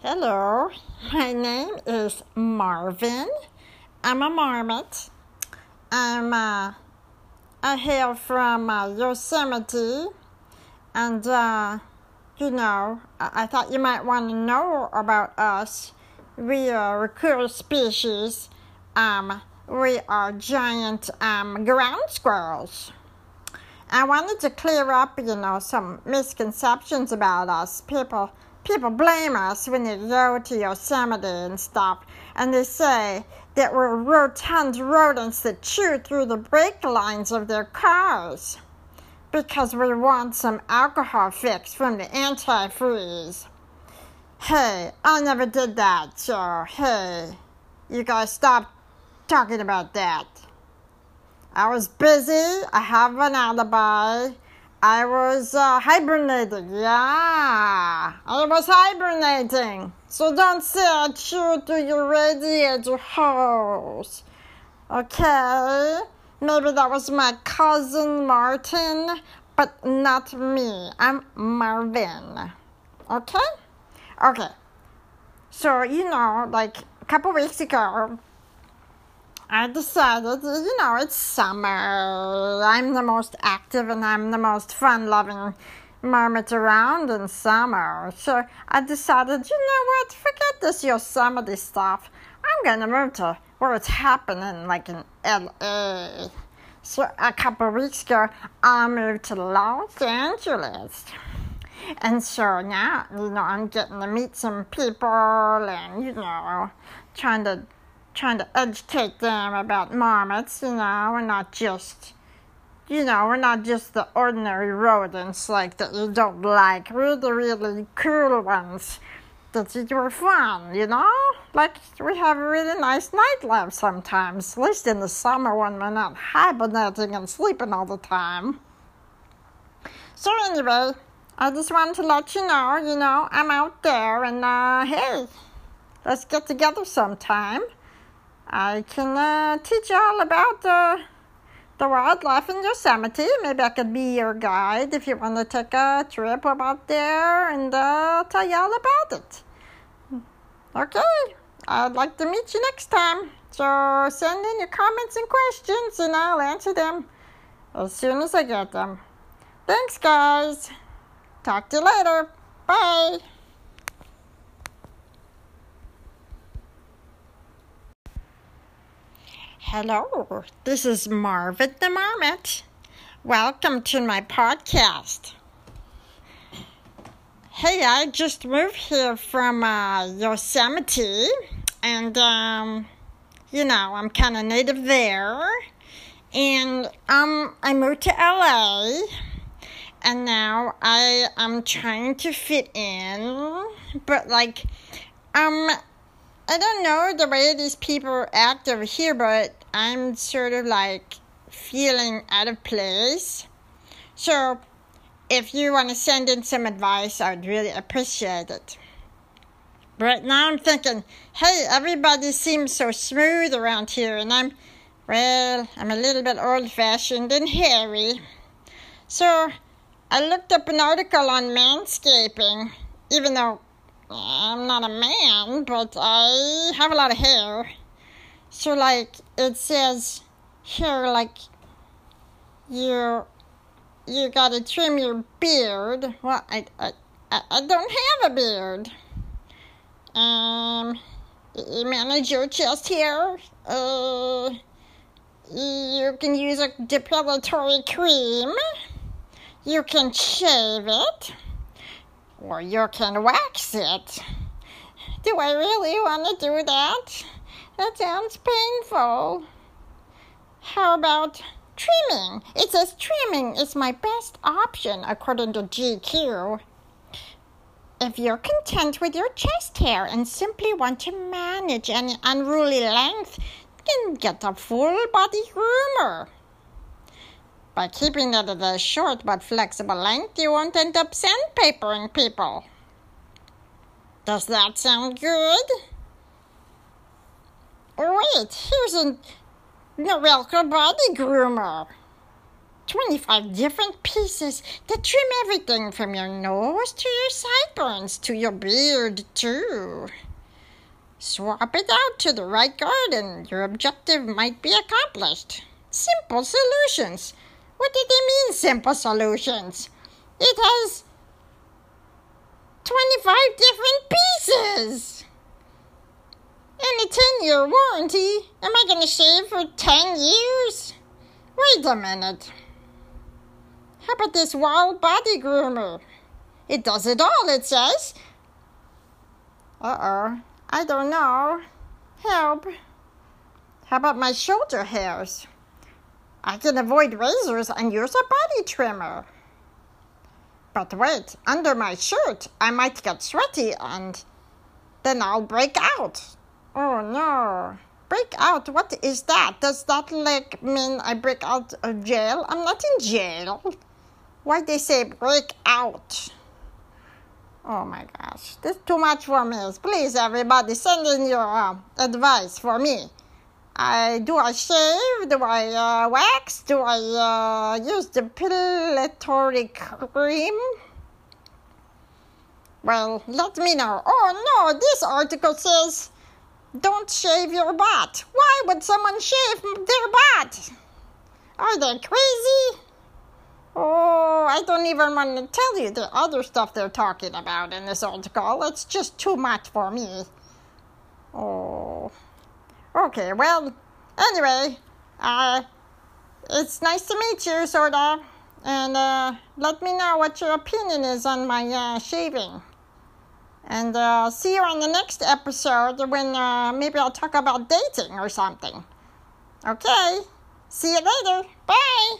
Hello, my name is Marvin. I'm a marmot. I'm uh, I hail from uh, Yosemite, and uh, you know, I-, I thought you might want to know about us. We are a cool species. Um, we are giant um, ground squirrels. I wanted to clear up, you know, some misconceptions about us. People people blame us when they go to Yosemite and stuff, and they say that we're rotund rodents that chew through the brake lines of their cars because we want some alcohol fix from the antifreeze. Hey, I never did that, so hey, you guys stop talking about that. I was busy, I have an alibi. I was uh, hibernating, yeah. I was hibernating. So don't say I chewed through your radiator hose. Okay? Maybe that was my cousin Martin, but not me. I'm Marvin. Okay? Okay. So, you know, like a couple weeks ago, I decided, you know, it's summer. I'm the most active and I'm the most fun loving marmot around in summer. So I decided, you know what, forget this Yosemite stuff. I'm gonna move to where it's happening, like in LA. So a couple weeks ago, I moved to Los Angeles. And so now, you know, I'm getting to meet some people and, you know, trying to trying to educate them about marmots, you know, we're not just, you know, we're not just the ordinary rodents like that you don't like. We're the really cool ones that are fun, you know? Like we have a really nice nightlife sometimes, at least in the summer when we're not hibernating and sleeping all the time. So anyway, I just wanted to let you know, you know, I'm out there and uh, hey, let's get together sometime. I can uh, teach you all about uh, the wildlife in Yosemite. Maybe I could be your guide if you want to take a trip about there and uh, tell you all about it. Okay, I'd like to meet you next time. So send in your comments and questions and I'll answer them as soon as I get them. Thanks, guys. Talk to you later. Bye. Hello, this is Marvin the Marmot. Welcome to my podcast. Hey, I just moved here from uh, Yosemite, and um, you know, I'm kind of native there. And um, I moved to LA, and now I am trying to fit in, but like, um, I don't know the way these people act over here, but I'm sort of like feeling out of place. So, if you want to send in some advice, I'd really appreciate it. Right now, I'm thinking, hey, everybody seems so smooth around here, and I'm, well, I'm a little bit old fashioned and hairy. So, I looked up an article on manscaping, even though I'm not a man, but I have a lot of hair. So, like, it says here, like, you you gotta trim your beard. Well, I, I, I don't have a beard. Um, you manage your chest hair. Uh, you can use a depilatory cream. You can shave it or you can wax it. Do I really want to do that? That sounds painful. How about trimming? It says trimming is my best option according to GQ. If you're content with your chest hair and simply want to manage any unruly length, then get a full body groomer. By keeping it at a short but flexible length, you won't end up sandpapering people. Does that sound good? Wait, here's a Norelco body groomer. 25 different pieces that trim everything from your nose to your sideburns to your beard, too. Swap it out to the right garden. Your objective might be accomplished. Simple solutions. What did they mean, simple solutions? It has 25 different pieces. And a 10 year warranty. Am I to shave for 10 years? Wait a minute. How about this wild body groomer? It does it all, it says. Uh oh. I don't know. Help. How about my shoulder hairs? I can avoid razors and use a body trimmer. But wait, under my shirt, I might get sweaty and then I'll break out. Oh no. Break out? What is that? Does that like mean I break out of jail? I'm not in jail. Why they say break out? Oh my gosh, this is too much for me. Please, everybody, send in your uh, advice for me. I do I shave? Do I uh, wax? Do I uh, use depilatory cream? Well, let me know. Oh no, this article says don't shave your butt. Why would someone shave their butt? Are they crazy? Oh, I don't even want to tell you the other stuff they're talking about in this article. It's just too much for me. Oh. Okay, well, anyway, uh, it's nice to meet you, sort of. And uh, let me know what your opinion is on my uh, shaving. And uh, see you on the next episode when uh, maybe I'll talk about dating or something. Okay, see you later. Bye.